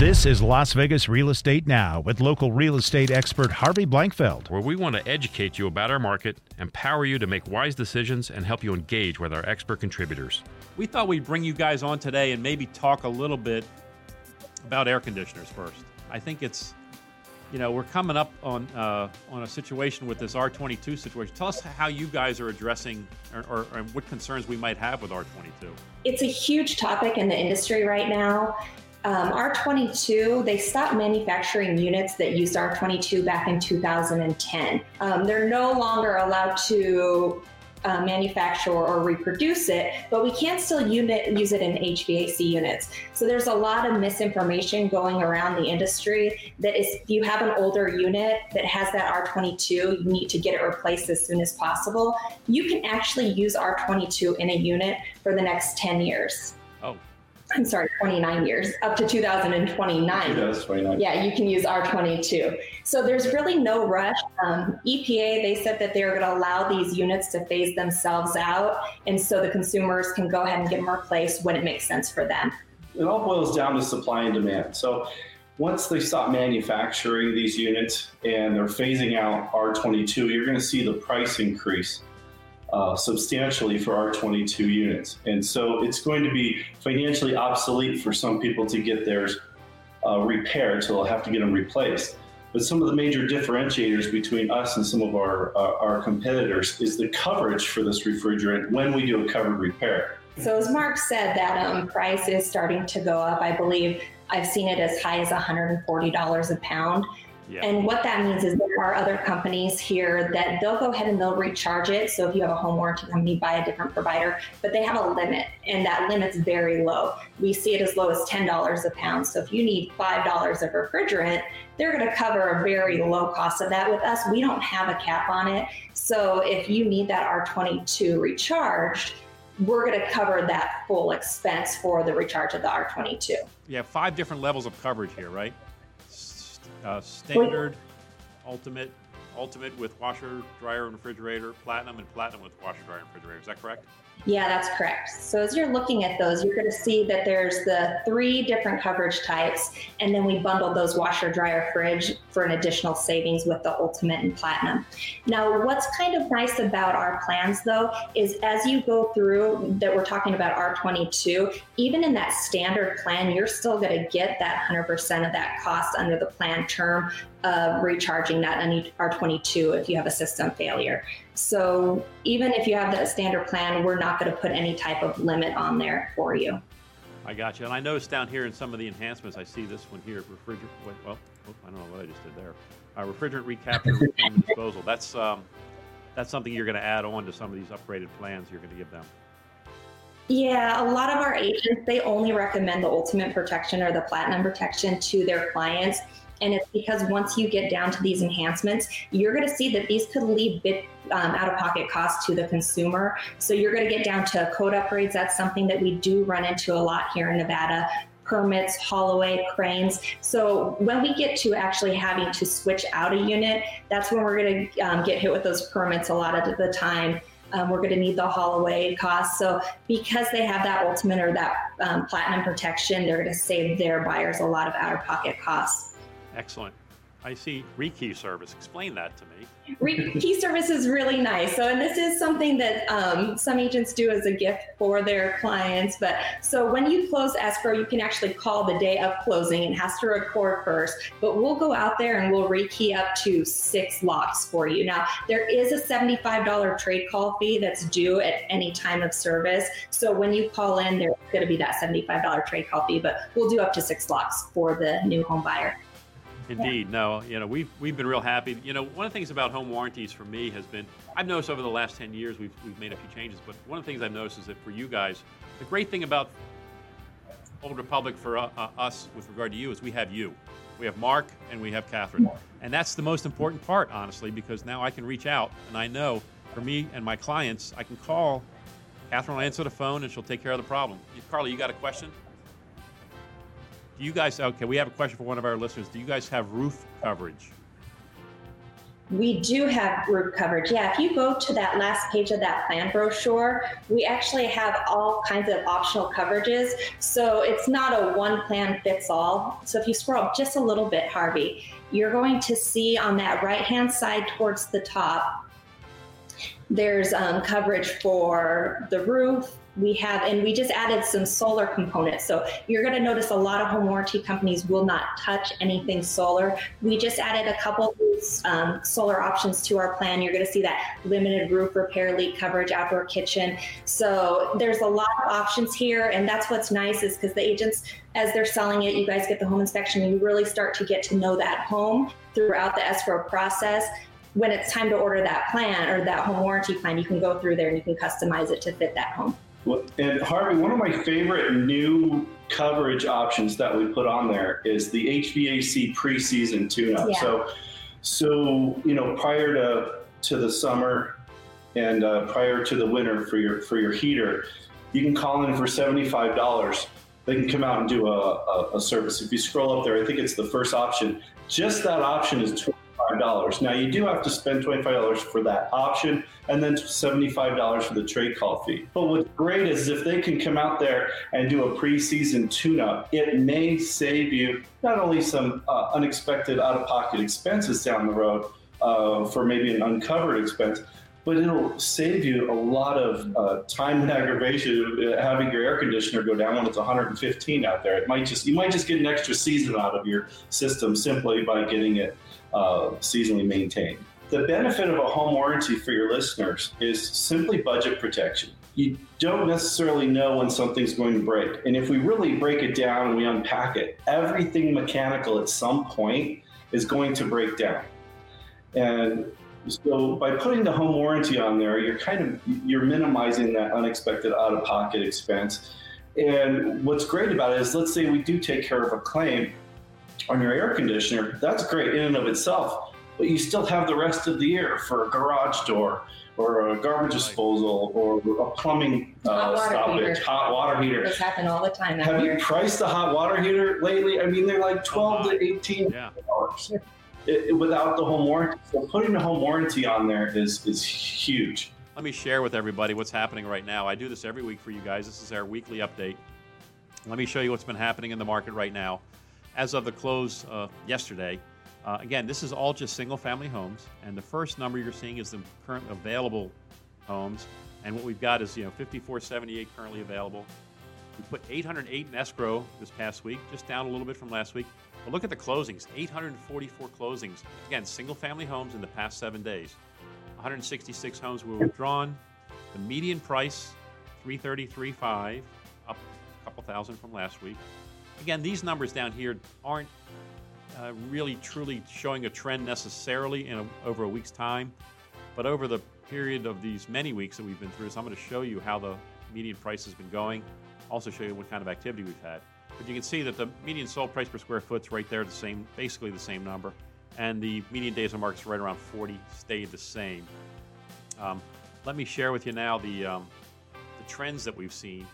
This is Las Vegas Real Estate Now with local real estate expert Harvey Blankfeld. where we want to educate you about our market, empower you to make wise decisions, and help you engage with our expert contributors. We thought we'd bring you guys on today and maybe talk a little bit about air conditioners first. I think it's, you know, we're coming up on uh, on a situation with this R22 situation. Tell us how you guys are addressing or, or, or what concerns we might have with R22. It's a huge topic in the industry right now. Um, R22, they stopped manufacturing units that used R22 back in 2010. Um, they're no longer allowed to uh, manufacture or reproduce it, but we can still unit, use it in HVAC units. So there's a lot of misinformation going around the industry that is, if you have an older unit that has that R22, you need to get it replaced as soon as possible. You can actually use R22 in a unit for the next 10 years. Oh, I'm sorry, 29 years, up to 2029. 2029. Yeah, you can use R22. So there's really no rush. Um, EPA, they said that they're going to allow these units to phase themselves out. And so the consumers can go ahead and get them replaced when it makes sense for them. It all boils down to supply and demand. So once they stop manufacturing these units and they're phasing out R22, you're going to see the price increase uh, substantially for R22 units. And so it's going to be financially obsolete for some people to get theirs uh, repaired, so they'll have to get them replaced. But some of the major differentiators between us and some of our, uh, our competitors is the coverage for this refrigerant when we do a covered repair. So as Mark said, that um, price is starting to go up. I believe I've seen it as high as $140 a pound. Yeah. And what that means is there are other companies here that they'll go ahead and they'll recharge it. So if you have a home warranty company, buy a different provider, but they have a limit, and that limit's very low. We see it as low as $10 a pound. So if you need $5 of refrigerant, they're going to cover a very low cost of that. With us, we don't have a cap on it. So if you need that R22 recharged, we're going to cover that full expense for the recharge of the R22. You have five different levels of coverage here, right? Uh, standard, ultimate, ultimate with washer, dryer, and refrigerator, platinum, and platinum with washer, dryer, and refrigerator. Is that correct? Yeah, that's correct. So as you're looking at those, you're going to see that there's the three different coverage types, and then we bundled those washer, dryer, fridge for an additional savings with the ultimate and platinum. Now, what's kind of nice about our plans though is as you go through that we're talking about R22, even in that standard plan, you're still going to get that 100% of that cost under the plan term of recharging that R22 if you have a system failure. So even if you have that standard plan, we're not going to put any type of limit on there for you. I got you. And I noticed down here in some of the enhancements, I see this one here, refrigerant. Wait, well, oh, I don't know what I just did there. Uh, refrigerant recapture, and disposal. That's um, that's something you're going to add on to some of these upgraded plans you're going to give them. Yeah, a lot of our agents, they only recommend the ultimate protection or the platinum protection to their clients. And it's because once you get down to these enhancements, you're going to see that these could leave bit um, out of pocket costs to the consumer. So you're going to get down to code upgrades. That's something that we do run into a lot here in Nevada. Permits, haul away, cranes. So when we get to actually having to switch out a unit, that's when we're going to um, get hit with those permits a lot of the time. Um, we're going to need the haul away costs. So because they have that ultimate or that um, platinum protection, they're going to save their buyers a lot of out of pocket costs. Excellent. I see rekey service. Explain that to me. Re- Key service is really nice. So, and this is something that um, some agents do as a gift for their clients. But so when you close escrow, you can actually call the day of closing It has to record first. But we'll go out there and we'll rekey up to six locks for you. Now, there is a $75 trade call fee that's due at any time of service. So when you call in, there's going to be that $75 trade call fee, but we'll do up to six locks for the new home buyer. Indeed. No, you know, we've, we've been real happy. You know, one of the things about home warranties for me has been, I've noticed over the last 10 years we've, we've made a few changes, but one of the things I've noticed is that for you guys, the great thing about Old Republic for uh, uh, us with regard to you is we have you. We have Mark and we have Catherine. And that's the most important part, honestly, because now I can reach out and I know for me and my clients, I can call. Catherine will answer the phone and she'll take care of the problem. Carly, you got a question? Do you guys, okay, we have a question for one of our listeners. Do you guys have roof coverage? We do have roof coverage. Yeah, if you go to that last page of that plan brochure, we actually have all kinds of optional coverages. So it's not a one plan fits all. So if you scroll up just a little bit, Harvey, you're going to see on that right hand side towards the top, there's um, coverage for the roof, we have, and we just added some solar components. So you're going to notice a lot of home warranty companies will not touch anything solar. We just added a couple of um, solar options to our plan. You're going to see that limited roof repair, leak coverage, outdoor kitchen. So there's a lot of options here, and that's what's nice is because the agents, as they're selling it, you guys get the home inspection, and you really start to get to know that home throughout the escrow process when it's time to order that plan or that home warranty plan, you can go through there and you can customize it to fit that home. And Harvey, one of my favorite new coverage options that we put on there is the HVAC preseason tune-up. Yeah. So, so you know, prior to to the summer and uh, prior to the winter for your for your heater, you can call in for seventy five dollars. They can come out and do a, a, a, service. If you scroll up there, I think it's the first option. Just that option is $25. Now, you do have to spend $25 for that option and then $75 for the trade call fee. But what's great is if they can come out there and do a preseason tune up, it may save you not only some uh, unexpected out of pocket expenses down the road uh, for maybe an uncovered expense, but it'll save you a lot of uh, time and aggravation having your air conditioner go down when it's 115 out there. It might just you might just get an extra season out of your system simply by getting it uh, seasonally maintained. The benefit of a home warranty for your listeners is simply budget protection. You don't necessarily know when something's going to break. And if we really break it down and we unpack it, everything mechanical at some point is going to break down. And so by putting the home warranty on there, you're kind of you're minimizing that unexpected out-of-pocket expense. And what's great about it is let's say we do take care of a claim on your air conditioner, that's great in and of itself. But you still have the rest of the year for a garage door or a garbage disposal or a plumbing uh, stoppage, heater. hot water heater. This happen all the time. Have you priced the hot water heater lately? I mean, they're like twelve to eighteen dollars yeah. Without the home warranty. So putting the home warranty on there is is huge. Let me share with everybody what's happening right now. I do this every week for you guys. This is our weekly update. Let me show you what's been happening in the market right now as of the close uh, yesterday. Uh, again, this is all just single family homes, and the first number you're seeing is the current available homes. And what we've got is you know 5478 currently available. We put 808 in escrow this past week, just down a little bit from last week. But look at the closings 844 closings. Again, single family homes in the past seven days. 166 homes were withdrawn. The median price 333.5, up a couple thousand from last week. Again, these numbers down here aren't uh, really truly showing a trend necessarily in a, over a week's time, but over the period of these many weeks that we've been through, so I'm going to show you how the median price has been going. Also show you what kind of activity we've had. But you can see that the median sold price per square foot is right there, the same, basically the same number, and the median days on market is right around 40, stayed the same. Um, let me share with you now the um, the trends that we've seen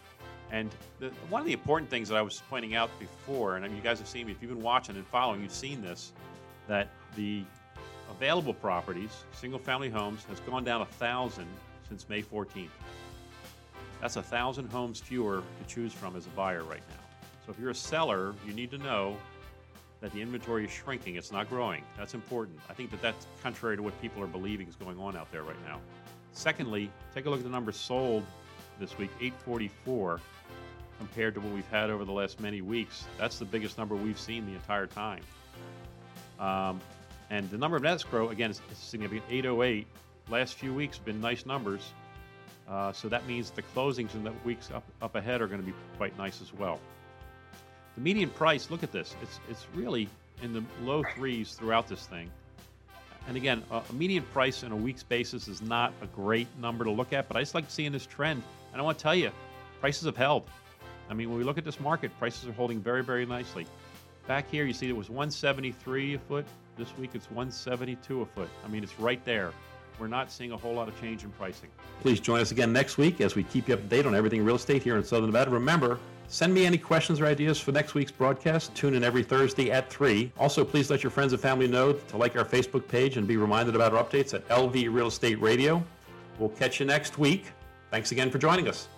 and the, one of the important things that I was pointing out before, and I mean, you guys have seen me, if you've been watching and following, you've seen this, that the available properties, single family homes, has gone down a thousand since May 14th. That's a thousand homes fewer to choose from as a buyer right now. So if you're a seller, you need to know that the inventory is shrinking, it's not growing. That's important. I think that that's contrary to what people are believing is going on out there right now. Secondly, take a look at the numbers sold this week 844 compared to what we've had over the last many weeks. That's the biggest number we've seen the entire time. Um, and the number of escrow, again, is significant 808. Last few weeks have been nice numbers. Uh, so that means the closings in the weeks up, up ahead are going to be quite nice as well. The median price, look at this. It's, it's really in the low threes throughout this thing. And again, a, median price on a week's basis is not a great number to look at, but I just like seeing this trend. And I want to tell you, prices have held. I mean, when we look at this market, prices are holding very, very nicely. Back here, you see it was 173 a foot. This week, it's 172 a foot. I mean, it's right there. We're not seeing a whole lot of change in pricing. Please join us again next week as we keep you up to date on everything real estate here in Southern Nevada. Remember, Send me any questions or ideas for next week's broadcast. Tune in every Thursday at 3. Also, please let your friends and family know to like our Facebook page and be reminded about our updates at LV Real Estate Radio. We'll catch you next week. Thanks again for joining us.